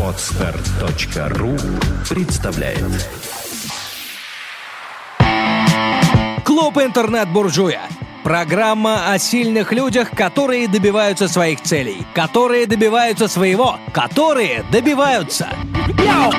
Отстар.ру представляет Клуб интернет-буржуя. Программа о сильных людях, которые добиваются своих целей, которые добиваются своего, которые добиваются. Яу!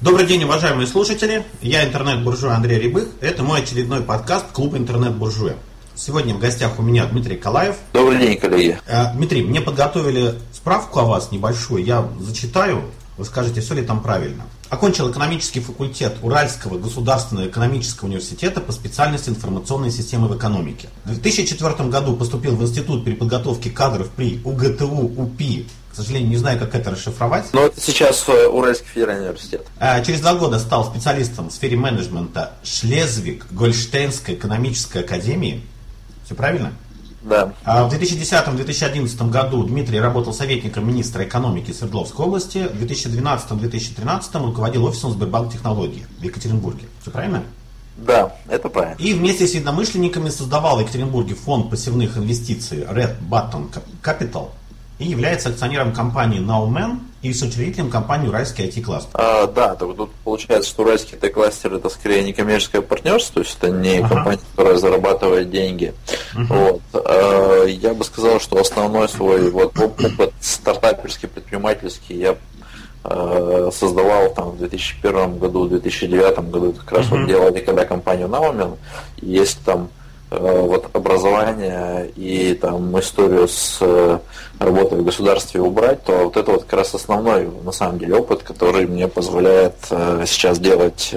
Добрый день, уважаемые слушатели. Я интернет-буржуй Андрей Рябых. Это мой очередной подкаст «Клуб интернет-буржуя». Сегодня в гостях у меня Дмитрий Калаев. Добрый день, коллеги. Э, Дмитрий, мне подготовили справку о вас небольшую. Я зачитаю, вы скажете, все ли там правильно. Окончил экономический факультет Уральского государственного экономического университета по специальности информационной системы в экономике. В 2004 году поступил в Институт переподготовки кадров при УГТУ УПИ к сожалению, не знаю, как это расшифровать. Но это сейчас э, Уральский федеральный университет. А, через два года стал специалистом в сфере менеджмента Шлезвиг-Гольштейнской экономической академии. Все правильно? Да. А в 2010-2011 году Дмитрий работал советником министра экономики Свердловской области. В 2012-2013 руководил офисом Сбербанк технологии в Екатеринбурге. Все правильно? Да, это правильно. И вместе с единомышленниками создавал в Екатеринбурге фонд пассивных инвестиций Red Button Capital – и является акционером компании Nowman и соучредителем компании Уральский IT-кластер. А, да, так тут получается, что Уральский IT-кластер это скорее не коммерческое партнерство, то есть это не ага. компания, которая зарабатывает деньги. Угу. Вот. А, я бы сказал, что основной свой вот, опыт стартаперский, предпринимательский я а, создавал там в 2001 году, в 2009 году, как раз uh-huh. вот делали когда компанию Naumen, есть там вот образование и там историю с э, работой в государстве убрать, то вот это вот как раз основной на самом деле опыт, который мне позволяет э, сейчас делать,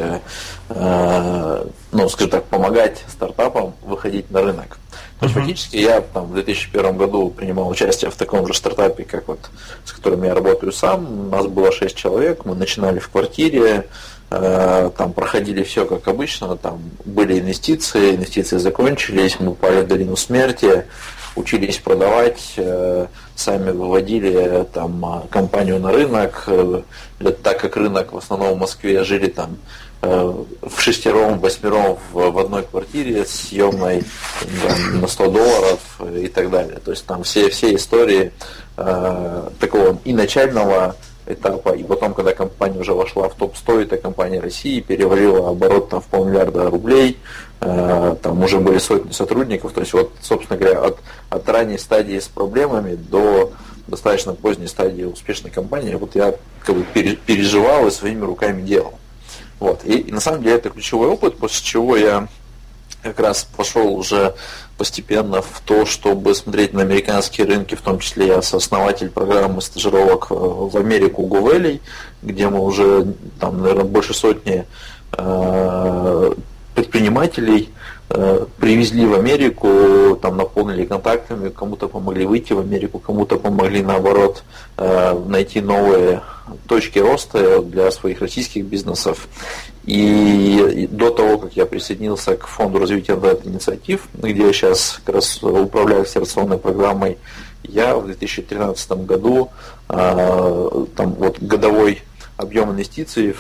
ну, скажем так, помогать стартапам выходить на рынок. То есть фактически я там в 2001 году принимал участие в таком же стартапе, как вот с которым я работаю сам. У нас было 6 человек, мы начинали в квартире, Э, там проходили все как обычно, там были инвестиции, инвестиции закончились, мы упали в долину смерти, учились продавать, э, сами выводили там компанию на рынок, э, так как рынок в основном в Москве жили там в шестером, восьмером в одной квартире съемной на 100 долларов и так далее. То есть там все, все истории такого и начального этапа, и потом, когда компания уже вошла в топ-100, эта компания России перевалила оборот там, в полмиллиарда рублей, э, там уже были сотни сотрудников, то есть вот, собственно говоря, от, от ранней стадии с проблемами до достаточно поздней стадии успешной компании, вот я как бы переживал и своими руками делал. Вот. И, и на самом деле это ключевой опыт, после чего я как раз пошел уже постепенно в то, чтобы смотреть на американские рынки, в том числе я сооснователь программы стажировок э, в Америку Гувелей, где мы уже там, наверное, больше сотни э, предпринимателей привезли в Америку, там наполнили контактами, кому-то помогли выйти в Америку, кому-то помогли наоборот найти новые точки роста для своих российских бизнесов. И до того, как я присоединился к фонду развития интернет-инициатив, где я сейчас как раз управляю акселерационной программой, я в 2013 году а, там вот годовой объем инвестиций,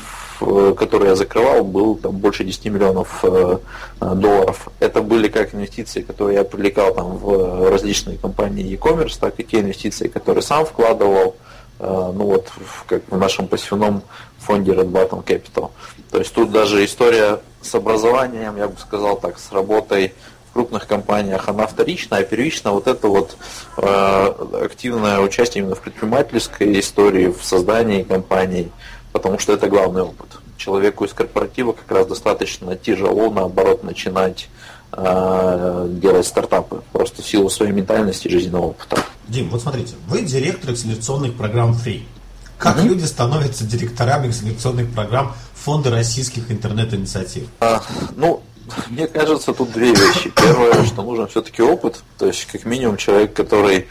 который я закрывал, был там больше 10 миллионов э, долларов. Это были как инвестиции, которые я привлекал там в различные компании e-commerce, так и те инвестиции, которые сам вкладывал, э, ну вот как в нашем пассивном фонде Red Button Capital. То есть тут даже история с образованием, я бы сказал так, с работой в крупных компаниях, она вторичная, а первичная вот это вот э, активное участие именно в предпринимательской истории, в создании компаний, потому что это главный опыт. Человеку из корпоратива как раз достаточно тяжело, наоборот, начинать э, делать стартапы, просто в силу своей ментальности и жизненного опыта. Дим, вот смотрите, вы директор акселерационных программ Free. Как mm-hmm. люди становятся директорами селекционных программ Фонда российских интернет-инициатив? А, ну, мне кажется, тут две вещи. Первое, что нужен все-таки опыт, то есть как минимум человек, который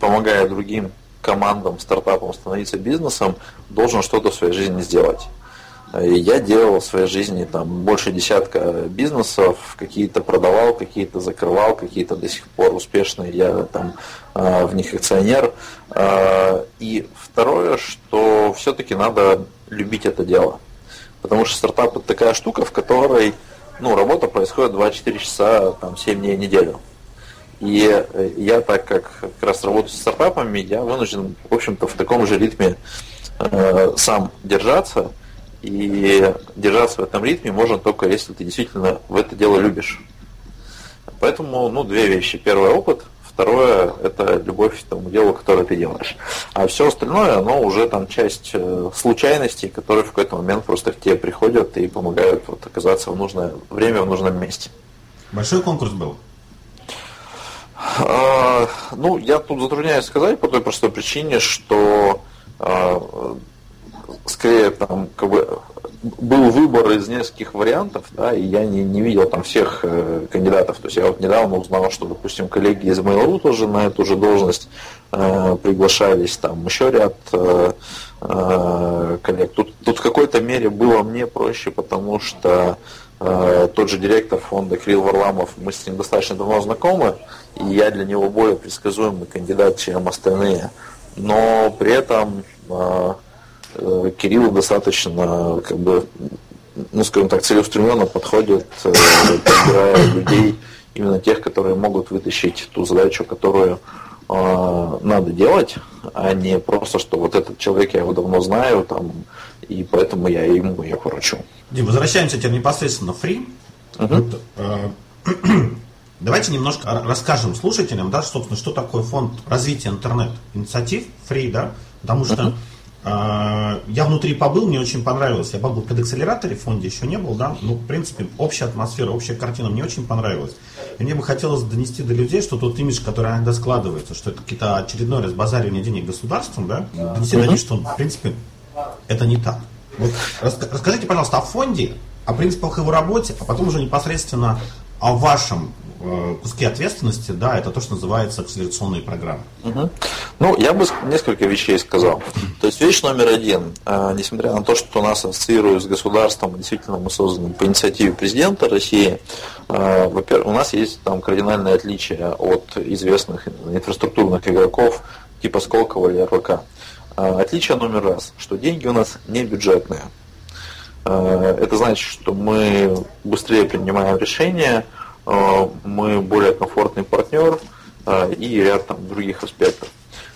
помогая другим командам, стартапам становиться бизнесом, должен что-то в своей жизни сделать. Я делал в своей жизни там больше десятка бизнесов, какие-то продавал, какие-то закрывал, какие-то до сих пор успешные, я там а, в них акционер. А, и второе, что все-таки надо любить это дело. Потому что стартап это такая штука, в которой ну, работа происходит 24 часа, там, 7 дней в неделю. И э, я, так как как раз работаю с стартапами, я вынужден, в общем-то, в таком же ритме э, сам держаться. И держаться в этом ритме можно только если ты действительно в это дело любишь. Поэтому, ну, две вещи. Первый опыт, второе – это любовь к тому делу, которое ты делаешь. А все остальное, оно уже там часть э, случайностей, которые в какой-то момент просто к тебе приходят и помогают вот, оказаться в нужное время, в нужном месте. Большой конкурс был? А, ну, я тут затрудняюсь сказать по той простой причине, что а, скорее там как бы был выбор из нескольких вариантов, да, и я не, не видел там всех э, кандидатов. То есть я вот недавно узнал, что, допустим, коллеги из Mail.ru тоже на эту же должность э, приглашались, там еще ряд э, э, коллег. Тут, тут в какой-то мере было мне проще, потому что э, тот же директор фонда Кирилл Варламов, мы с ним достаточно давно знакомы, и я для него более предсказуемый кандидат, чем остальные. Но при этом э, Э, Кирилл достаточно, как бы, ну, скажем так, целеустремленно подходит, э, подбирая людей, именно тех, которые могут вытащить ту задачу, которую э, надо делать, а не просто, что вот этот человек, я его давно знаю, там, и поэтому я ему ее поручу. Дим, возвращаемся теперь непосредственно в фри. Вот, э, давайте немножко расскажем слушателям, да, собственно, что такое фонд развития интернет-инициатив, фри, да, потому что а, я внутри побыл, мне очень понравилось. Я побыл под акселераторе, в фонде еще не был, да. Ну, в принципе, общая атмосфера, общая картина мне очень понравилась. И мне бы хотелось донести до людей, что тот имидж, который иногда складывается, что это какие-то очередное разбазаривание денег государством, да, донести до них, что, в принципе, это не так. Вот, расскажите, пожалуйста, о фонде, о принципах его работе, а потом уже непосредственно о вашем куски ответственности, да, это то, что называется акселерационные программы. Угу. Ну, я бы несколько вещей сказал. То есть вещь номер один, э, несмотря на то, что нас ассоциируют с государством, действительно мы созданы по инициативе президента России, э, во-первых, у нас есть там кардинальное отличие от известных инфраструктурных игроков типа Сколково или РВК. Отличие номер раз, что деньги у нас не бюджетные. Это значит, что мы быстрее принимаем решения, Э, мы более комфортный партнер э, и ряд там других аспектов.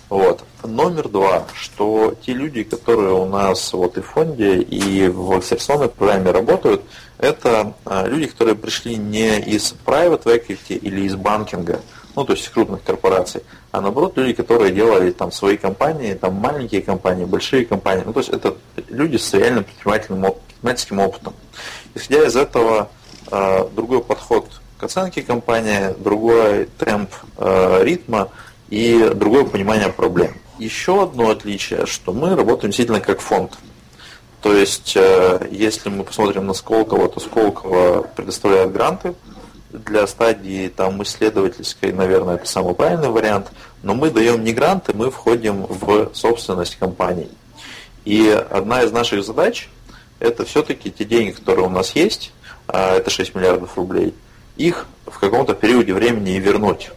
Вот. Номер два, что те люди, которые у нас вот и в фонде, и в акселерационной программе работают, это э, люди, которые пришли не из private equity или из банкинга, ну, то есть из крупных корпораций, а наоборот люди, которые делали там свои компании, там маленькие компании, большие компании. Ну, то есть это люди с реальным предпринимательским опытом. Исходя из этого, другой подход к оценке компании, другой темп э, ритма и другое понимание проблем. Еще одно отличие, что мы работаем действительно как фонд. То есть, э, если мы посмотрим на Сколково, то Сколково предоставляет гранты для стадии там, исследовательской, наверное, это самый правильный вариант, но мы даем не гранты, мы входим в собственность компаний. И одна из наших задач – это все-таки те деньги, которые у нас есть, а это 6 миллиардов рублей – их в каком-то периоде времени и вернуть.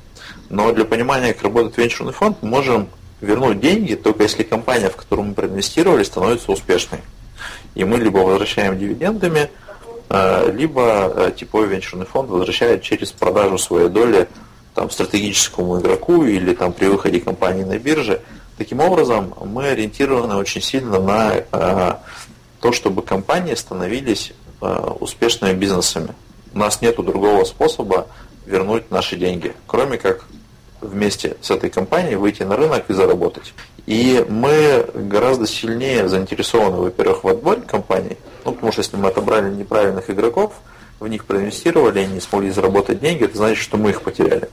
Но для понимания, как работает венчурный фонд, мы можем вернуть деньги только если компания, в которую мы проинвестировали, становится успешной. И мы либо возвращаем дивидендами, э, либо э, типовой венчурный фонд возвращает через продажу своей доли там, стратегическому игроку или там, при выходе компании на бирже. Таким образом, мы ориентированы очень сильно на э, то, чтобы компании становились успешными бизнесами у нас нет другого способа вернуть наши деньги, кроме как вместе с этой компанией выйти на рынок и заработать. И мы гораздо сильнее заинтересованы, во-первых, в отборе компаний, ну, потому что если мы отобрали неправильных игроков, в них проинвестировали и не смогли заработать деньги, это значит, что мы их потеряли.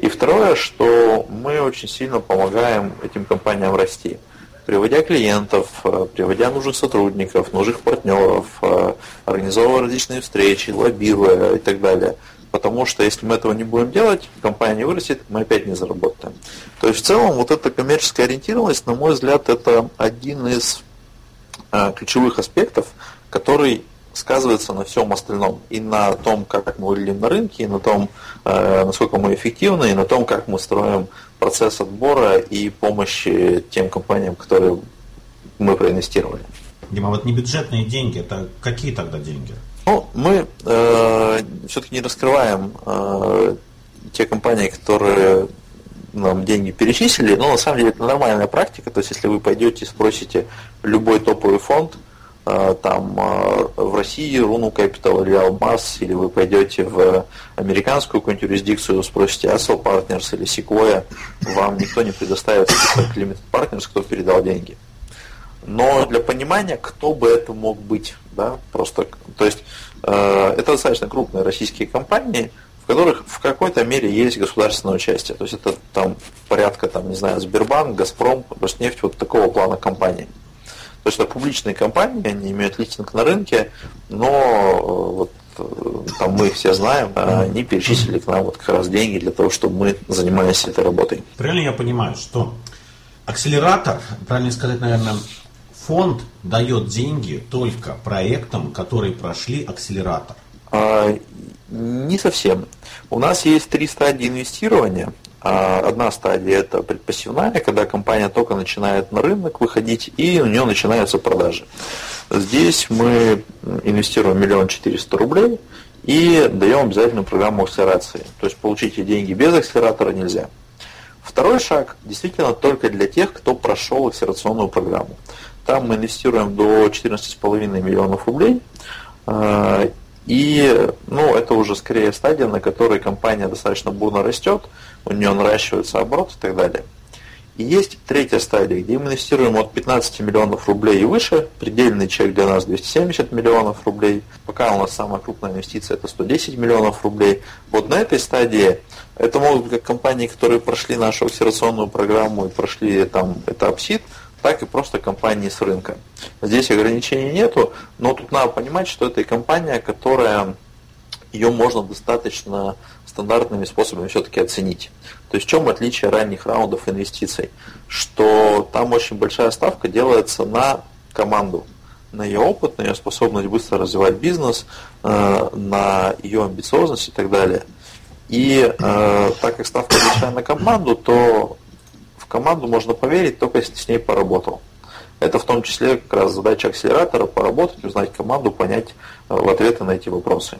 И второе, что мы очень сильно помогаем этим компаниям расти приводя клиентов, э, приводя нужных сотрудников, нужных партнеров, э, организовывая различные встречи, лоббируя и так далее. Потому что если мы этого не будем делать, компания не вырастет, мы опять не заработаем. То есть в целом вот эта коммерческая ориентированность, на мой взгляд, это один из э, ключевых аспектов, который сказывается на всем остальном. И на том, как мы выглядим на рынке, и на том, насколько мы эффективны, и на том, как мы строим процесс отбора и помощи тем компаниям, которые мы проинвестировали. Дима, вот не бюджетные деньги, это какие тогда деньги? Ну, мы э, все-таки не раскрываем э, те компании, которые нам деньги перечислили, но на самом деле это нормальная практика. То есть, если вы пойдете и спросите любой топовый фонд, э, там э, в России Руну Capital или Алмаз, или вы пойдете в американскую какую-нибудь юрисдикцию, спросите Asset Partners или Sequoia, вам никто не предоставит список Limited Partners, кто передал деньги. Но для понимания, кто бы это мог быть, да, просто, то есть э, это достаточно крупные российские компании, в которых в какой-то мере есть государственное участие. То есть это там порядка, там, не знаю, Сбербанк, Газпром, Роснефть, вот такого плана компаний. То есть это публичные компании, они имеют листинг на рынке, но э, вот э, там мы их все знаем, а они перечислили к нам вот как раз деньги для того, чтобы мы занимались этой работой. Правильно я понимаю, что акселератор, правильно сказать, наверное, фонд дает деньги только проектам, которые прошли акселератор? А, не совсем. У нас есть три стадии инвестирования. А, одна стадия это предпассивная, когда компания только начинает на рынок выходить и у нее начинаются продажи. Здесь мы инвестируем миллион четыреста рублей и даем обязательную программу акселерации. То есть получить деньги без акселератора нельзя. Второй шаг действительно только для тех, кто прошел акселерационную программу. Там мы инвестируем до 14,5 миллионов рублей. А, и ну, это уже скорее стадия, на которой компания достаточно бурно растет, у нее наращивается оборот и так далее. И есть третья стадия, где мы инвестируем от 15 миллионов рублей и выше. Предельный чек для нас 270 миллионов рублей. Пока у нас самая крупная инвестиция это 110 миллионов рублей. Вот на этой стадии это могут быть как компании, которые прошли нашу акселерационную программу и прошли там этап СИД, так и просто компании с рынка. Здесь ограничений нету, но тут надо понимать, что это и компания, которая ее можно достаточно стандартными способами все-таки оценить. То есть в чем отличие ранних раундов инвестиций? Что там очень большая ставка делается на команду, на ее опыт, на ее способность быстро развивать бизнес, э, на ее амбициозность и так далее. И э, так как ставка большая на команду, то команду можно поверить только если с ней поработал. Это в том числе как раз задача акселератора поработать, узнать команду, понять э, в ответы на эти вопросы.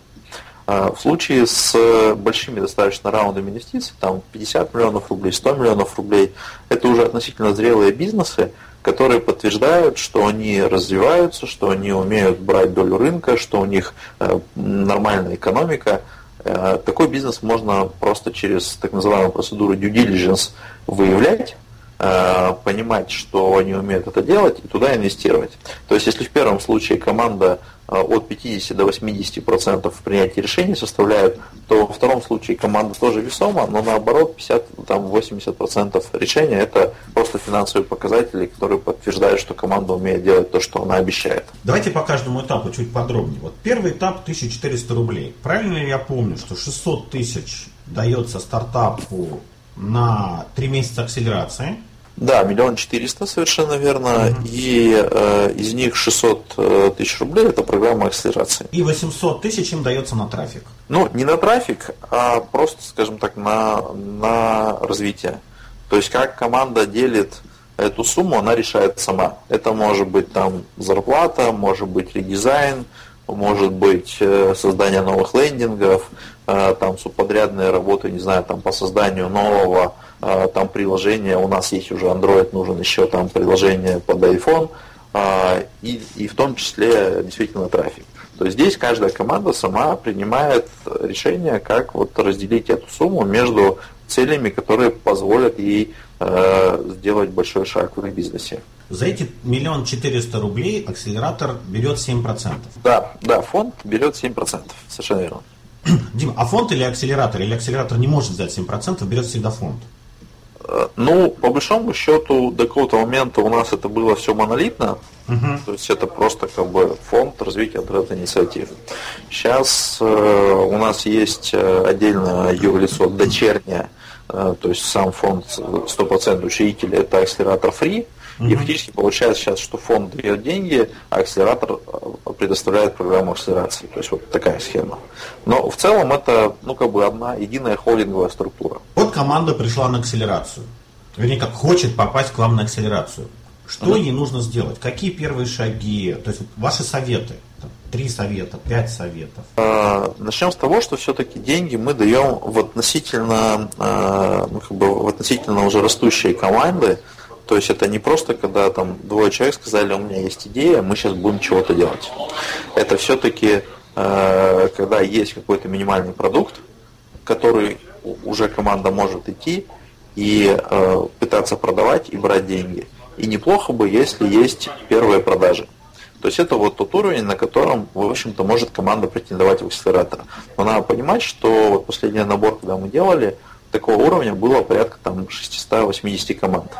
А, в случае с большими достаточно раундами инвестиций, там 50 миллионов рублей, 100 миллионов рублей, это уже относительно зрелые бизнесы, которые подтверждают, что они развиваются, что они умеют брать долю рынка, что у них э, нормальная экономика. Э, такой бизнес можно просто через так называемую процедуру due diligence выявлять, Э, понимать, что они умеют это делать, и туда инвестировать. То есть, если в первом случае команда э, от 50 до 80 процентов принятия решений составляет, то во втором случае команда тоже весома, но наоборот 50-80 процентов решения это просто финансовые показатели, которые подтверждают, что команда умеет делать то, что она обещает. Давайте по каждому этапу чуть подробнее. Вот первый этап 1400 рублей. Правильно ли я помню, что 600 тысяч дается стартапу на 3 месяца акселерации. Да, миллион четыреста, совершенно верно. Угу. И э, из них 600 э, тысяч рублей это программа акселерации. И 800 тысяч им дается на трафик. Ну, не на трафик, а просто, скажем так, на, на развитие. То есть, как команда делит эту сумму, она решает сама. Это может быть там зарплата, может быть редизайн, может быть э, создание новых лендингов, там субподрядные работы, не знаю, там по созданию нового э, там приложения, у нас есть уже Android, нужен еще там приложение под iPhone, и, и в том числе действительно трафик. То есть здесь каждая команда сама принимает решение, как вот разделить эту сумму между целями, которые позволят ей сделать большой шаг в их бизнесе. За эти миллион четыреста рублей акселератор берет 7%. Да, да, фонд берет 7%, совершенно верно. Дима, а фонд или акселератор? Или акселератор не может взять 7%, берет всегда фонд? Э, ну, по большому счету, до какого-то момента у нас это было все монолитно, угу. то есть это просто как бы фонд развития интернет-инициатив. Сейчас э, у нас есть э, отдельное юрлицо дочернее, э, то есть сам фонд 100% учредителя это акселератор Free, Угу. И фактически получается сейчас, что фонд дает деньги, а акселератор э, предоставляет программу акселерации. То есть вот такая схема. Но в целом это ну, как бы одна единая холдинговая структура. Вот команда пришла на акселерацию. Вернее, как хочет попасть к вам на акселерацию. Что угу. ей нужно сделать? Какие первые шаги? То есть ваши советы. три совета, пять советов? А, начнем с того, что все-таки деньги мы даем в относительно, а, ну, как бы в относительно уже растущие команды. То есть это не просто, когда там двое человек сказали, у меня есть идея, мы сейчас будем чего-то делать. Это все-таки, а, когда есть какой-то минимальный продукт, который уже команда может идти и пытаться продавать и брать деньги. И неплохо бы, если есть первые продажи. То есть это вот тот уровень, на котором, в общем-то, может команда претендовать в акселератор. Но надо понимать, что вот последний набор, когда мы делали, такого уровня было порядка там 680 команд.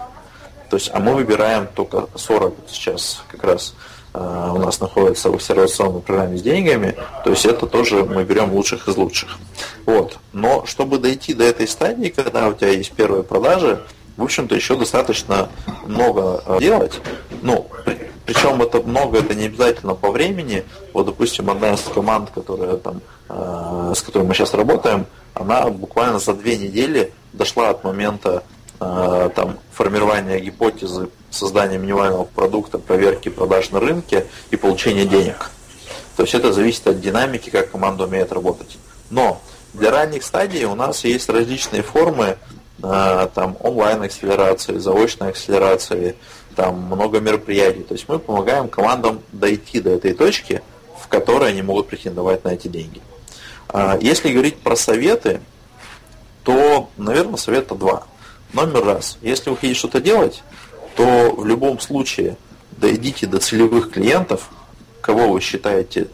То есть, а мы выбираем только 40 сейчас как раз э, у нас находится в акселерационной программе с деньгами, то есть это тоже мы берем лучших из лучших. Вот. Но чтобы дойти до этой стадии, когда у тебя есть первые продажи, в общем-то, еще достаточно много э, делать. Ну, причем это много, это не обязательно по времени. Вот, допустим, одна из команд, которая там, э, с которой мы сейчас работаем, она буквально за две недели дошла от момента там, формирования гипотезы, создания минимального продукта, проверки продаж на рынке и получения денег. То есть это зависит от динамики, как команда умеет работать. Но для ранних стадий у нас есть различные формы Э, там онлайн-акселерации, заочной акселерации, там много мероприятий. То есть мы помогаем командам дойти до этой точки, в которой они могут претендовать на эти деньги. А, если говорить про советы, то, наверное, совета два. Номер раз. Если вы хотите что-то делать, то в любом случае дойдите до целевых клиентов, кого вы считаете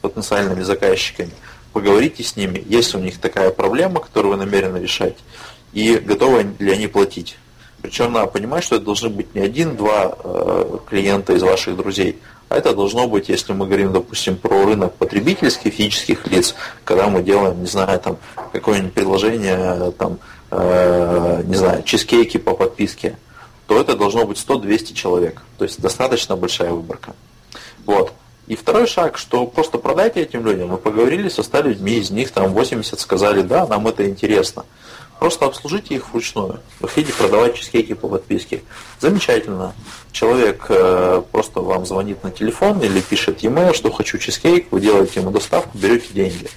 потенциальными заказчиками, поговорите с ними, есть у них такая проблема, которую вы намерены решать, и готовы ли они платить. Причем надо понимать, что это должны быть не один-два э, клиента из ваших друзей, а это должно быть, если мы говорим, допустим, про рынок потребительских физических лиц, когда мы делаем, не знаю, там какое-нибудь предложение, там, э, не знаю, чизкейки по подписке, то это должно быть 100-200 человек. То есть достаточно большая выборка. Вот. И второй шаг, что просто продайте этим людям. Мы поговорили со 100 людьми, из них там 80 сказали, да, нам это интересно. Просто обслужите их вручную. Вы хотите продавать чизкейки по подписке. Замечательно. Человек э, просто вам звонит на телефон или пишет e-mail, что хочу чизкейк, вы делаете ему доставку, берете деньги.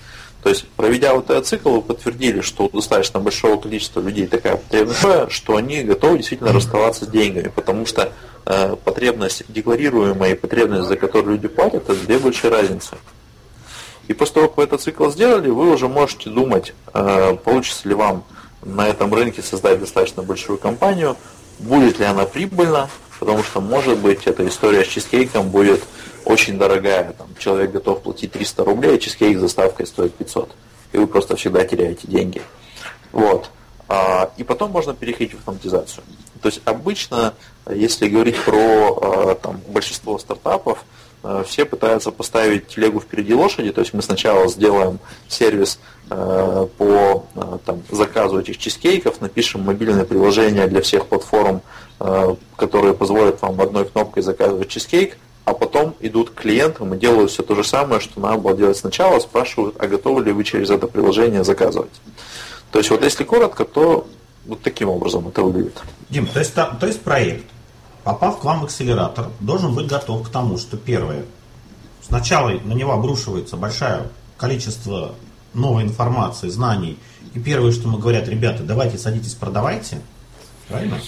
То есть, проведя вот этот цикл, вы подтвердили, что у достаточно большого количества людей такая потребность, что они готовы действительно расставаться с деньгами, потому что э, потребность декларируемая и потребность, за которую люди платят, это две большие разницы. И после того, как вы этот цикл сделали, вы уже можете думать, э, получится ли вам на этом рынке создать достаточно большую компанию. Будет ли она прибыльна? Потому что, может быть, эта история с чизкейком будет очень дорогая. Там, человек готов платить 300 рублей, а чизкейк с доставкой стоит 500. И вы просто всегда теряете деньги. Вот. А, и потом можно переходить в автоматизацию. То есть обычно, если говорить про а, там, большинство стартапов, а, все пытаются поставить телегу впереди лошади, то есть мы сначала сделаем сервис Э, по э, там, заказу этих чизкейков, напишем мобильное приложение для всех платформ, э, которые позволят вам одной кнопкой заказывать чизкейк, а потом идут к клиентам и делают все то же самое, что надо было делать сначала, спрашивают, а готовы ли вы через это приложение заказывать. То есть вот если коротко, то вот таким образом это выглядит. Дим, то есть, то есть проект, попав к вам в акселератор, должен быть готов к тому, что первое, сначала на него обрушивается большое количество новой информации, знаний. И первое, что мы говорят, ребята, давайте садитесь, продавайте. Правильно?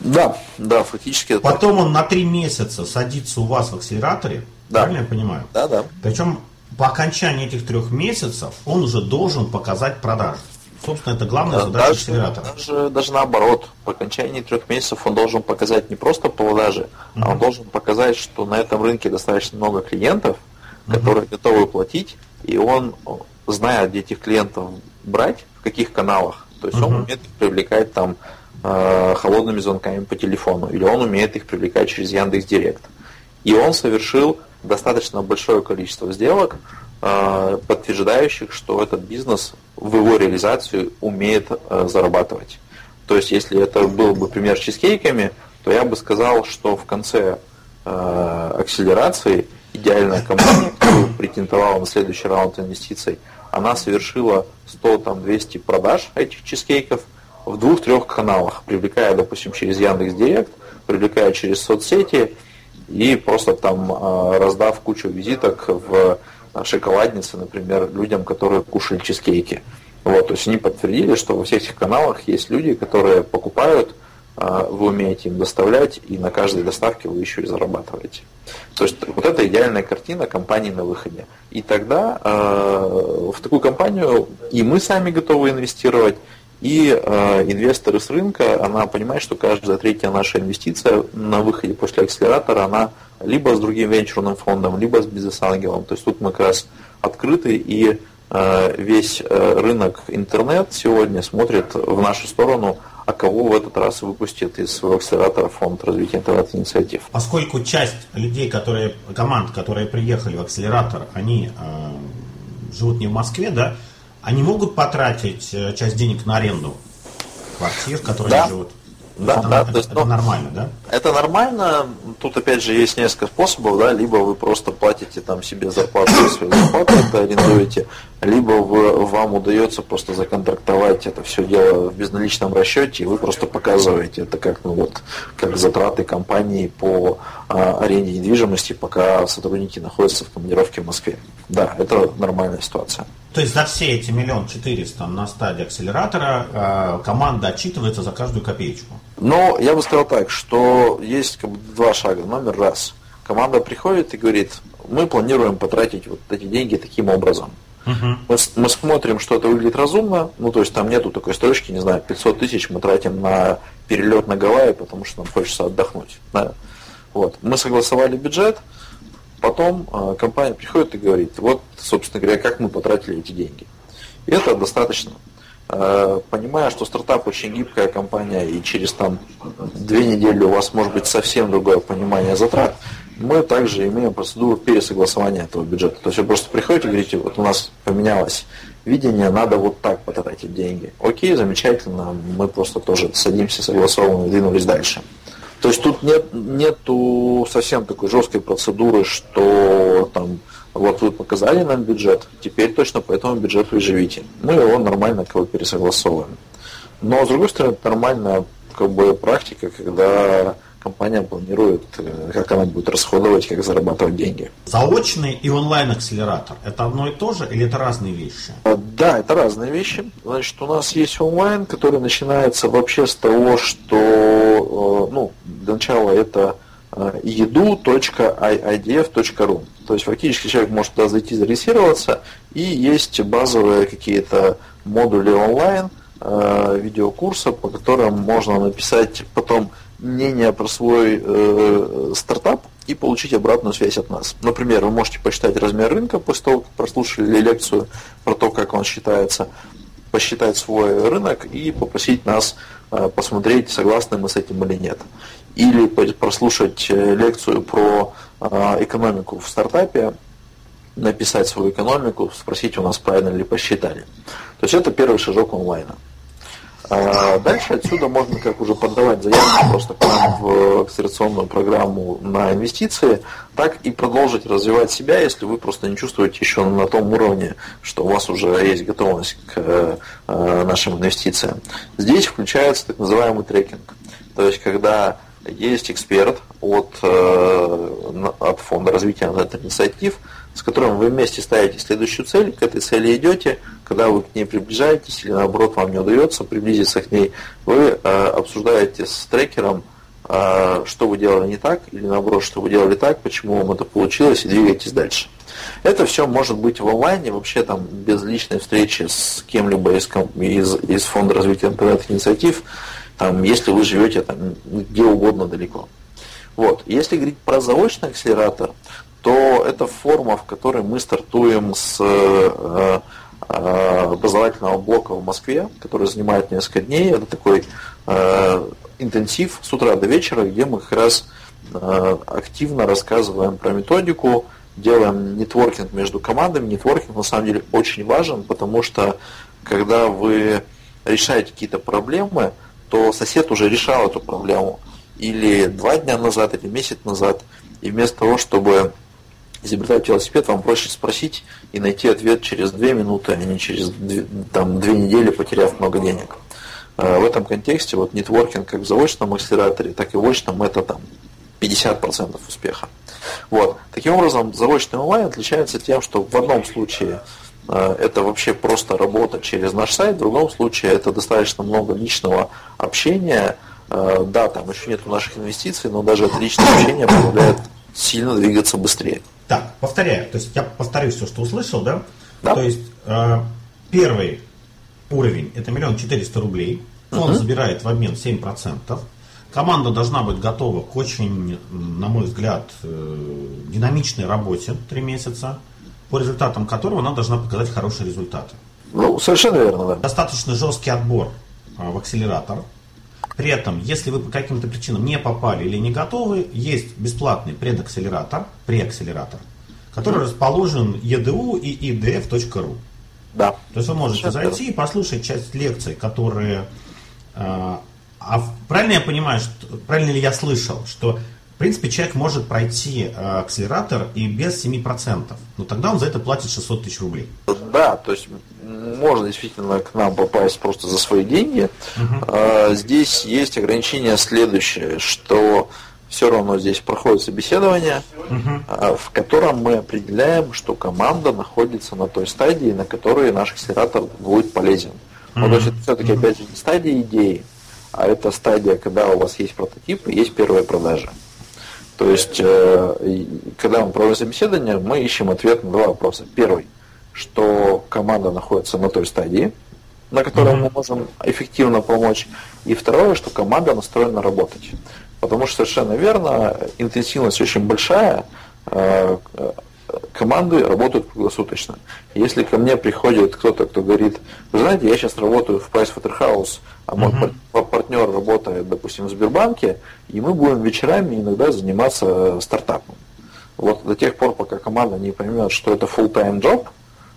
Да, да, фактически. Потом он на три месяца садится у вас в акселераторе. Да. Правильно я понимаю? Да, да. Причем по окончании этих трех месяцев он уже должен показать продажи. Собственно, это главная задача даже, акселератора. Даже, даже наоборот, по окончании трех месяцев он должен показать не просто продажи, uh-huh. а он должен показать, что на этом рынке достаточно много клиентов, которые готовы платить, и он, зная, где этих клиентов брать, в каких каналах, то есть uh-huh. он умеет их привлекать там холодными звонками по телефону, или он умеет их привлекать через Яндекс Директ. И он совершил достаточно большое количество сделок, э, подтверждающих, что этот бизнес в его реализацию умеет э, зарабатывать. То есть, если это был бы пример с чизкейками, то я бы сказал, что в конце э, акселерации идеальная компания, которая претендовала на следующий раунд инвестиций, она совершила 100-200 продаж этих чизкейков в двух-трех каналах, привлекая, допустим, через Яндекс Директ, привлекая через соцсети и просто там раздав кучу визиток в шоколаднице, например, людям, которые кушали чизкейки. Вот, то есть они подтвердили, что во всех этих каналах есть люди, которые покупают а, вы умеете им доставлять, и на каждой доставке вы еще и зарабатываете. То есть вот это идеальная картина компании на выходе. И тогда э, в такую компанию и мы сами готовы инвестировать, и э, инвесторы с рынка, она понимает, что каждая третья наша инвестиция на выходе после акселератора, она либо с другим венчурным фондом, либо с бизнес-ангелом. То есть тут мы как раз открыты и э, весь э, рынок интернет сегодня смотрит в нашу сторону – а кого в этот раз выпустит из своего акселератора фонд развития интернет-инициатив. Поскольку часть людей, которые, команд, которые приехали в акселератор, они э, живут не в Москве, да, они могут потратить э, часть денег на аренду квартир, в которых да. они живут. Да, это, да, это, то есть, это ну, нормально, да? Это нормально. Тут опять же есть несколько способов, да, либо вы просто платите там себе зарплату, свою зарплату это арендуете, либо вы, вам удается просто законтрактовать это все дело в безналичном расчете, и вы просто показываете это как, ну вот, как затраты компании по а, аренде недвижимости, пока сотрудники находятся в командировке в Москве. Да, это нормальная ситуация. То есть за все эти миллион четыреста на стадии акселератора э, команда отчитывается за каждую копеечку? Но я бы сказал так, что есть как бы два шага. Номер раз. Команда приходит и говорит, мы планируем потратить вот эти деньги таким образом. Uh-huh. Мы, мы смотрим, что это выглядит разумно, ну то есть там нету такой строчки, не знаю, 500 тысяч мы тратим на перелет на Гавайи, потому что нам хочется отдохнуть. Да? Вот. Мы согласовали бюджет, потом э, компания приходит и говорит, вот, собственно говоря, как мы потратили эти деньги. И это достаточно. Э, понимая, что стартап очень гибкая компания, и через там две недели у вас может быть совсем другое понимание затрат, мы также имеем процедуру пересогласования этого бюджета. То есть вы просто приходите и говорите, вот у нас поменялось видение, надо вот так потратить деньги. Окей, замечательно, мы просто тоже садимся, согласовываем и двинулись дальше. То есть тут нет нету совсем такой жесткой процедуры, что там вот вы показали нам бюджет, теперь точно по этому бюджету и живите. Мы его нормально как бы пересогласовываем. Но с другой стороны, это нормальная как бы практика, когда компания планирует, э, как она будет расходовать, как зарабатывать деньги. Заочный и онлайн-акселератор – это одно и то же или это разные вещи? А, да, это разные вещи. Значит, у нас есть онлайн, который начинается вообще с того, что, э, ну, для начала это э, edu.idf.ru. То есть фактически человек может туда зайти, зарегистрироваться, и есть базовые какие-то модули онлайн, видеокурса, по которым можно написать потом мнение про свой э, стартап и получить обратную связь от нас. Например, вы можете посчитать размер рынка после того, как прослушали лекцию про то, как он считается, посчитать свой рынок и попросить нас э, посмотреть, согласны мы с этим или нет. Или прослушать э, лекцию про э, экономику в стартапе, написать свою экономику, спросить у нас, правильно ли посчитали. То есть это первый шажок онлайна. А дальше отсюда можно как уже подавать заявку просто к нам в акселерационную программу на инвестиции, так и продолжить развивать себя, если вы просто не чувствуете еще на том уровне, что у вас уже есть готовность к э, нашим инвестициям. Здесь включается так называемый трекинг. То есть, когда есть эксперт от, э, от фонда развития интернет-инициатив, с которым вы вместе ставите следующую цель, к этой цели идете, когда вы к ней приближаетесь или наоборот вам не удается приблизиться к ней, вы э, обсуждаете с трекером, э, что вы делали не так, или наоборот, что вы делали так, почему вам это получилось, и двигаетесь дальше. Это все может быть в онлайне, вообще там без личной встречи с кем-либо из, из, из фонда развития интернет-инициатив, там, если вы живете там, где угодно далеко. Вот. Если говорить про заочный акселератор, то это форма, в которой мы стартуем с э, э, образовательного блока в Москве, который занимает несколько дней. Это такой э, интенсив с утра до вечера, где мы как раз активно рассказываем про методику, делаем нетворкинг между командами. Нетворкинг на самом деле очень важен, потому что когда вы решаете какие-то проблемы, то сосед уже решал эту проблему или два дня назад, или месяц назад, и вместо того, чтобы изобретать велосипед, вам проще спросить и найти ответ через две минуты, а не через там, две недели, потеряв много денег. А, в этом контексте вот нетворкинг как в заочном акселераторе, так и в очном это там 50% успеха. Вот. Таким образом, заочный онлайн отличается тем, что в одном случае э, это вообще просто работа через наш сайт, в другом случае это достаточно много личного общения. Э, да, там еще нет наших инвестиций, но даже это личное общение позволяет сильно двигаться быстрее. Так, повторяю, то есть я повторю все, что услышал, да? Да. То есть э, первый уровень это миллион четыреста рублей, фонд Мгм. забирает в обмен 7%. Команда должна быть готова к очень, на мой взгляд, э, динамичной работе три месяца, по результатам которого она должна показать хорошие результаты. Ну, совершенно верно, да. Достаточно жесткий отбор а, в акселератор. При этом, если вы по каким-то причинам не попали или не готовы, есть бесплатный предакселератор, преакселератор, который расположен edu и edf.ru. Да. То есть вы можете Совершенно зайти и послушать часть лекций, которые... э, а правильно я понимаю, что, правильно ли я слышал, что принципе человек может пройти э, акселератор и без 7%, но тогда он за это платит 600 тысяч рублей. Да, то есть можно действительно к нам попасть просто за свои деньги. А, Здесь есть ограничение следующее, что все равно здесь проходит собеседование, а, в котором мы определяем, что команда находится на той стадии, на которой наш акселератор будет полезен. Ну, то есть это все-таки опять же не стадия идеи, а это стадия, когда у вас есть прототип и есть первая продажа. То есть, э, когда мы проводим собеседование, мы ищем ответ на два вопроса. Первый, что команда находится на той стадии, на которой мы можем эффективно помочь. И второе, что команда настроена работать. Потому что совершенно верно, интенсивность очень большая, э, команды работают круглосуточно. Если ко мне приходит кто-то, кто говорит, вы знаете, я сейчас работаю в Pricewaterhouse, а мой пар- партнер работает, допустим, в Сбербанке, и мы будем вечерами иногда заниматься стартапом. Вот до тех пор, пока команда не поймет, что это full-time job,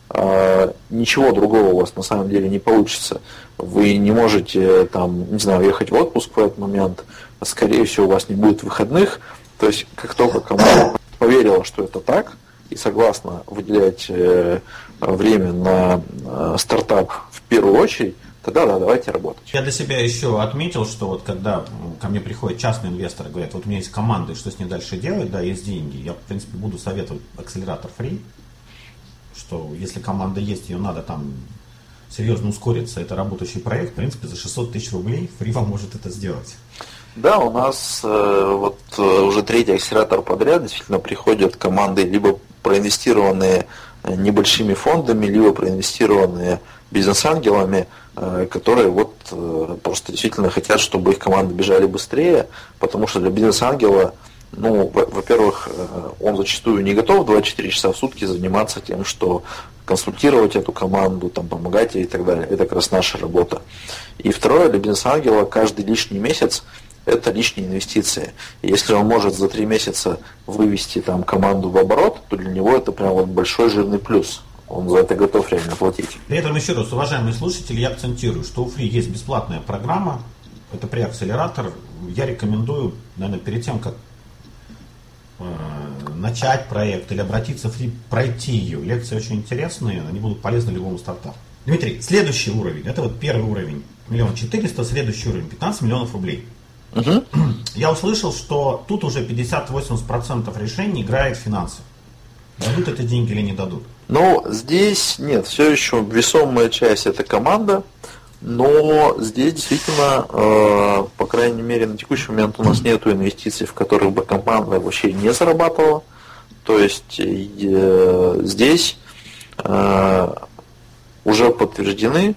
а, ничего другого у вас на самом деле не получится. Вы не можете там, не знаю, ехать в отпуск в этот момент, а скорее всего у вас не будет выходных. То есть, как только команда поверила, что это так, и согласна выделять э, время на э, стартап в первую очередь, тогда да, давайте работать. Я для себя еще отметил, что вот когда ко мне приходят частные инвесторы, говорят, вот у меня есть команда, что с ней дальше делать, да, есть деньги, я, в принципе, буду советовать акселератор фри, что если команда есть, ее надо там серьезно ускориться, это работающий проект, в принципе, за 600 тысяч рублей фри вам может это сделать. Да, у нас э, вот э, уже третий акселератор подряд действительно приходят команды либо проинвестированные э, небольшими фондами, либо проинвестированные бизнес-ангелами, э, которые вот э, просто действительно хотят, чтобы их команды бежали быстрее, потому что для бизнес-ангела, ну, во- во-первых, э, он зачастую не готов 24 часа в сутки заниматься тем, что консультировать эту команду, там, помогать ей и так далее. Это как раз наша работа. И второе, для бизнес-ангела каждый лишний месяц это лишние инвестиции. Если он может за три месяца вывести там команду в оборот, то для него это прям вот большой жирный плюс. Он за это готов реально платить. При этом еще раз, уважаемые слушатели, я акцентирую, что у Фри есть бесплатная программа, это преакселератор. Я рекомендую, наверное, перед тем, как э, начать проект или обратиться в Фри, пройти ее. Лекции очень интересные, они будут полезны любому стартапу. Дмитрий, следующий уровень, это вот первый уровень, миллион четыреста, следующий уровень, 15 миллионов рублей. Я услышал, что тут уже 50-80% решений играет финансы. Дадут это деньги или не дадут? Но здесь нет, все еще весомая часть это команда, но здесь действительно, э, по крайней мере, на текущий момент у нас нет инвестиций, в которых бы команда вообще не зарабатывала. То есть э, здесь э, уже подтверждены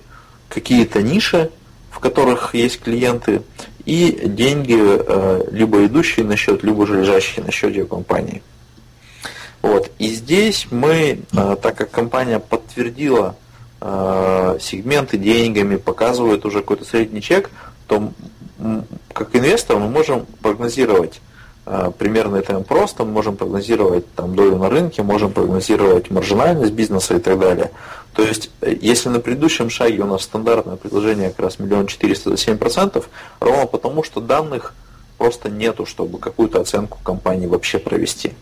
какие-то ниши, в которых есть клиенты, и деньги, э, либо идущие на счет, либо же лежащие на счете компании. Вот. И здесь мы, э, так как компания подтвердила э, сегменты деньгами, показывает уже какой-то средний чек, то как инвестор мы можем прогнозировать примерный темп роста, мы можем прогнозировать там, долю на рынке, можем прогнозировать маржинальность бизнеса и так далее. То есть, э, если на предыдущем шаге у нас стандартное предложение как раз миллион четыреста за 7%, ровно потому, что данных просто нету, чтобы какую-то оценку компании вообще провести,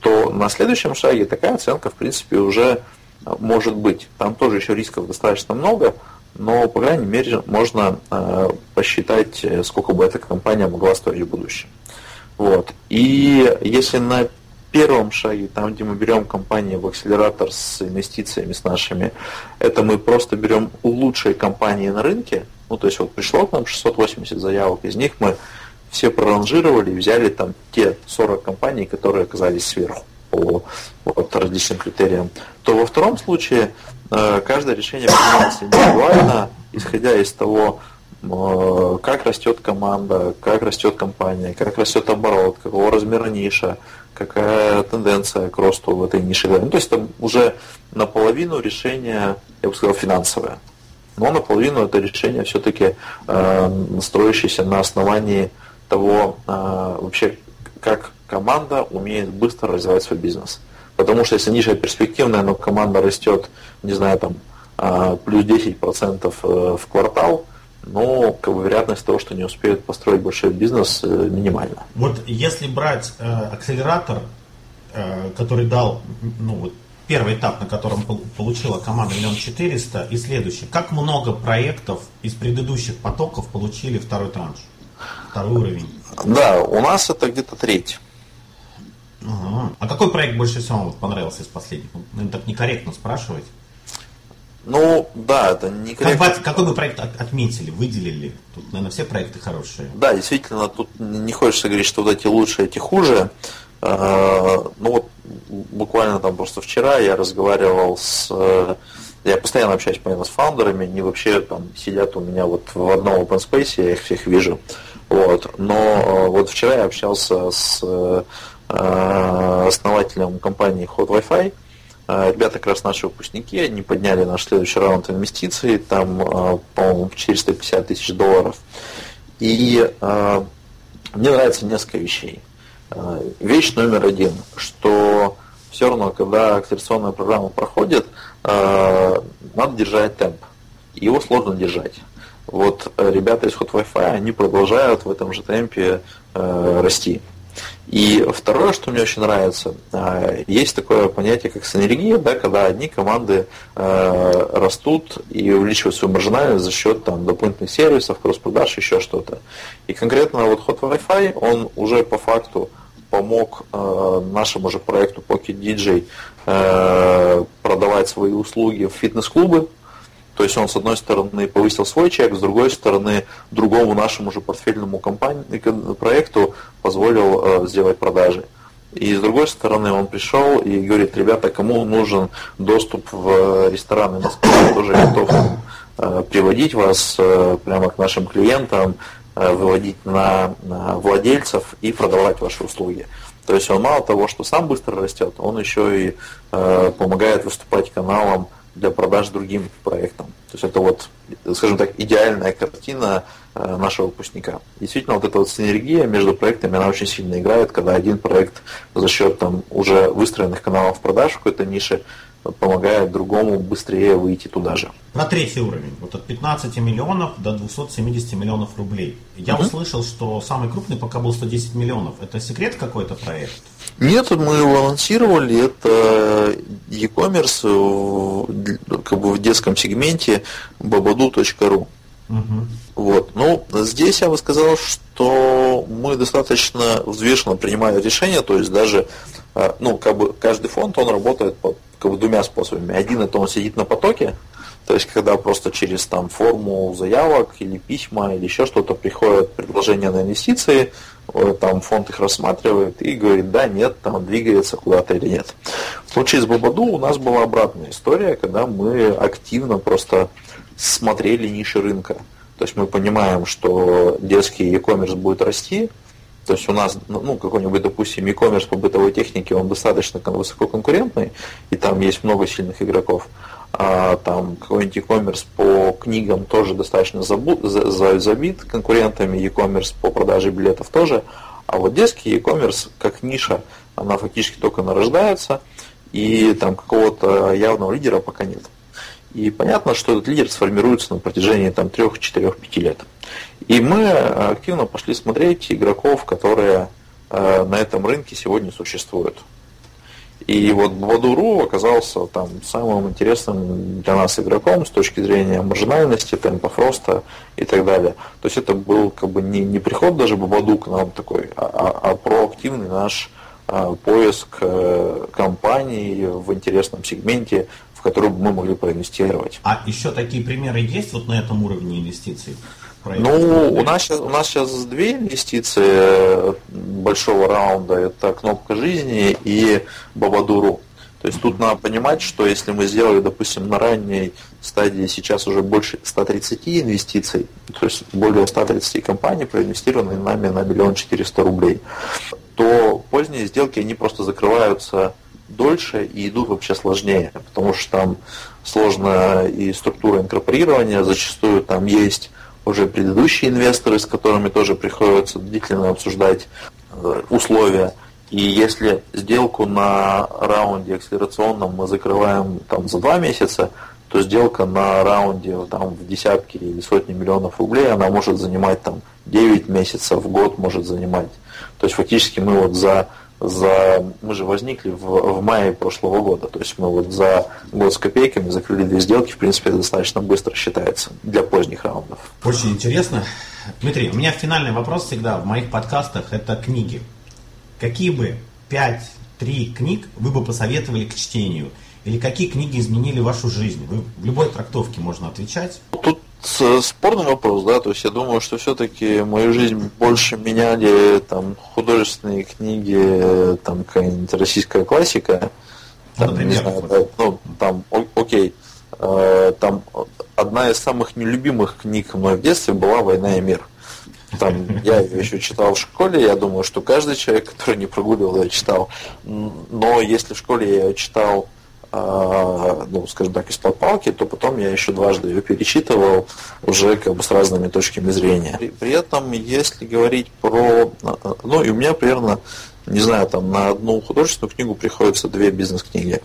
то на следующем шаге такая оценка, в принципе, уже э, может быть. Там тоже еще рисков достаточно много, но, по крайней мере, можно э, посчитать, э, сколько бы эта компания могла стоить в будущем. Вот. И если на первом шаге, там, где мы берем компании в акселератор с инвестициями с нашими, это мы просто берем лучшие компании на рынке, ну, то есть вот пришло к нам 680 заявок, из них мы все проранжировали и взяли там те 40 компаний, которые оказались сверху по вот, различным критериям, то во втором случае э, каждое решение принимается индивидуально, исходя из того, как растет команда, как растет компания, как растет оборот, какого размера ниша, какая тенденция к росту в этой нише. Ну, то есть там уже наполовину решение, я бы сказал, финансовое. Но наполовину это решение все-таки э, строящееся на основании того, э, вообще, как команда умеет быстро развивать свой бизнес. Потому что если ниша перспективная, но команда растет, не знаю, там, э, плюс 10% э, в квартал, но как бы, вероятность того, что не успеют построить большой бизнес, э, минимальна. Вот если брать э, акселератор, э, который дал, ну вот первый этап, на котором получила команда миллион четыреста, и следующий, как много проектов из предыдущих потоков получили второй транш, второй уровень? Да, у нас это где-то треть. Ага. А какой проект больше всего понравился из последних? Ну, так некорректно спрашивать. Ну, да, это не как Какой бы проект отметили, выделили? Тут, наверное, все проекты хорошие. Да, действительно, тут не хочется говорить, что вот эти лучше, эти хуже. А, ну вот буквально там просто вчера я разговаривал с... Я постоянно общаюсь, понятно, с фаундерами, они вообще там сидят у меня вот в одном open space, я их всех вижу. Вот. Но а, вот вчера я общался с а, основателем компании Hot Wi-Fi, ребята как раз наши выпускники, они подняли наш следующий раунд инвестиций, там, а, по-моему, 450 тысяч долларов. И э, мне нравится несколько вещей. Вещь номер один, что все равно, когда акселерационная программа проходит, надо держать темп. Его сложно держать. Вот ребята из Hot Wi-Fi, они продолжают в этом же темпе э, расти. И второе, что мне очень нравится, а, есть такое понятие, как синергия, да, когда одни команды э, растут и увеличивают свою маржинальность за счет там, дополнительных сервисов, кросс-продаж, еще что-то. И конкретно вот Hot Wi-Fi, он уже по факту помог э, нашему же проекту Pocket DJ продавать свои услуги в фитнес-клубы, то есть он, с одной стороны, повысил свой чек, с другой стороны, другому нашему же портфельному компании, проекту позволил э, сделать продажи. И с другой стороны, он пришел и говорит, ребята, кому нужен доступ в рестораны Москвы, я тоже готов э, приводить вас э, прямо к нашим клиентам, э, выводить на, на владельцев и продавать ваши услуги. То есть он мало того, что сам быстро растет, он еще и э, помогает выступать каналом для продаж другим проектам. То есть это вот, скажем так, идеальная картина э, нашего выпускника. Действительно, вот эта вот синергия между проектами, она очень сильно играет, когда один проект за счет там, уже выстроенных каналов продаж в какой-то нише помогает другому быстрее выйти туда же. На третий уровень, вот от 15 миллионов до 270 миллионов рублей. Я угу. услышал, что самый крупный пока был 110 миллионов. Это секрет какой-то проект? Нет, мы его анонсировали. Это e-commerce как бы в детском сегменте babadu.ru. Угу. Вот. Ну, здесь я бы сказал, что мы достаточно взвешенно принимаем решения, то есть даже, э, ну, как бы каждый фонд, он работает по как бы, двумя способами. Один это он сидит на потоке, то есть, когда просто через там форму заявок или письма или еще что-то приходят предложения на инвестиции, э, там фонд их рассматривает и говорит, да, нет, там двигается куда-то или нет. В случае с Бабаду у нас была обратная история, когда мы активно просто смотрели ниши рынка. То есть мы понимаем, что детский e-commerce будет расти, то есть у нас, ну, ну, какой-нибудь, допустим, e-commerce по бытовой технике, он достаточно высококонкурентный, и там есть много сильных игроков. А там какой-нибудь e-commerce по книгам тоже достаточно забу, за, за, забит конкурентами, e-commerce по продаже билетов тоже. А вот детский e-commerce как ниша, она фактически только нарождается, и там какого-то явного лидера пока нет. И понятно, что этот лидер сформируется на протяжении там, 3, 4, 5 лет. И мы активно пошли смотреть игроков, которые э, на этом рынке сегодня существуют. И вот Бадуру оказался там самым интересным для нас игроком с точки зрения маржинальности, темпов роста и так далее. То есть это был как бы не, не приход даже Бабаду к нам такой, а, а, а проактивный наш а, поиск а, компаний в интересном сегменте, в который мы могли проинвестировать. А еще такие примеры есть вот на этом уровне инвестиций? Ну, у нас, сейчас, у нас сейчас две инвестиции э, большого раунда. Это кнопка жизни и Бабадуру. То есть тут надо понимать, что если мы сделали, допустим, на ранней стадии сейчас уже больше 130 инвестиций, то есть более 130 компаний проинвестированы нами на миллион четыреста рублей, то поздние сделки, они просто закрываются дольше и идут вообще сложнее, потому что там сложная и структура инкорпорирования, зачастую там есть уже предыдущие инвесторы, с которыми тоже приходится длительно обсуждать э, условия. И если сделку на раунде акселерационном мы закрываем там за два месяца, то сделка на раунде там, в десятки или сотни миллионов рублей, она может занимать там 9 месяцев, год может занимать. То есть фактически мы вот за за... Мы же возникли в, в мае прошлого года, то есть мы вот за год с копейками закрыли две сделки, в принципе, это достаточно быстро считается для поздних раундов. Очень интересно. Дмитрий, у меня финальный вопрос всегда в моих подкастах – это книги. Какие бы пять, три книг вы бы посоветовали к чтению? Или какие книги изменили вашу жизнь? Вы в любой трактовке можно отвечать. Тут спорный вопрос, да, то есть я думаю, что все-таки мою жизнь больше меняли там художественные книги, там какая-нибудь российская классика, там, Например, не знаю, да, ну, там, о, окей, э, там одна из самых нелюбимых книг мной в детстве была «Война и мир». Там, я ее еще читал в школе, я думаю, что каждый человек, который не прогуливал, ее читал. Но если в школе я ее читал ну, скажем так, из-под палки, то потом я еще дважды ее перечитывал уже как бы с разными точками зрения. При, при этом, если говорить про... Ну, и у меня примерно, не знаю, там на одну художественную книгу приходится две бизнес-книги.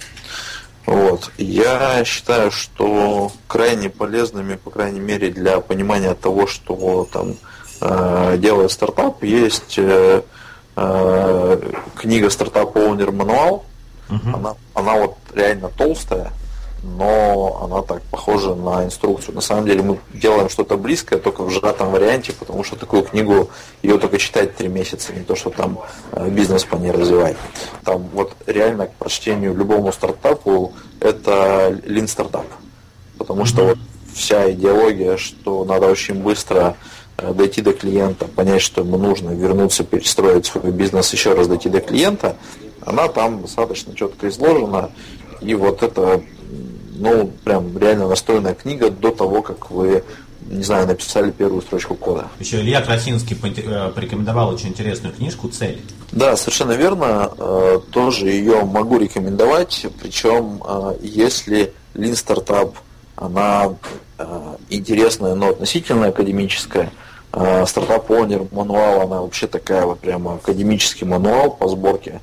Вот. Я считаю, что крайне полезными, по крайней мере, для понимания того, что там э, делает стартап, есть э, э, книга «Стартап Owner Мануал», Угу. Она, она вот реально толстая, но она так похожа на инструкцию. На самом деле мы делаем что-то близкое, только в сжатом варианте, потому что такую книгу ее только читать три месяца, не то, что там э, бизнес по ней развивать. Там вот реально к прочтению любому стартапу это лин стартап. Потому что вот вся идеология, что надо очень быстро э, дойти до клиента, понять, что ему нужно, вернуться, перестроить свой бизнес, еще раз дойти до клиента, она там достаточно четко изложена. И вот это, ну, прям реально настроенная книга до того, как вы не знаю, написали первую строчку кода. Еще Илья Красинский э, порекомендовал очень интересную книжку «Цель». Да, совершенно верно. Э, тоже ее могу рекомендовать. Причем, э, если Lean Startup, она интересная, но относительно академическая, стартап Owner мануал, она вообще такая вот прямо академический мануал по сборке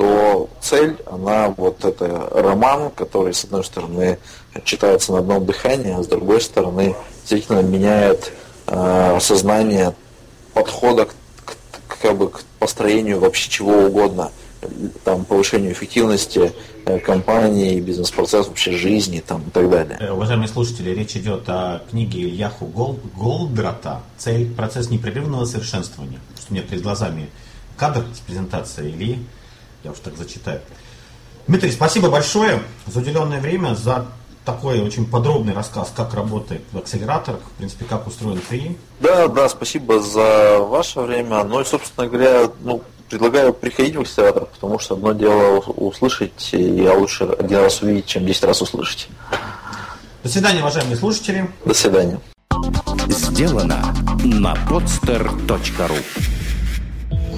то цель, она вот это роман, который, с одной стороны, читается на одном дыхании, а с другой стороны, действительно меняет э, сознание подхода к, к, как бы, к построению вообще чего угодно, там, повышению эффективности э, компании, бизнес-процесс, вообще жизни там, и так далее. Э, уважаемые слушатели, речь идет о книге Ильяху Гол, Голдрата «Цель. Процесс непрерывного совершенствования». Что у меня перед глазами кадр с презентацией Ильи я уж так зачитаю. Дмитрий, спасибо большое за уделенное время, за такой очень подробный рассказ, как работает акселератор, в принципе, как устроен ТИ. Да, да, спасибо за ваше время. Ну и, собственно говоря, ну, предлагаю приходить в акселератор, потому что одно дело услышать, и я лучше один раз увидеть, чем 10 раз услышать. До свидания, уважаемые слушатели. До свидания. Сделано на podster.ru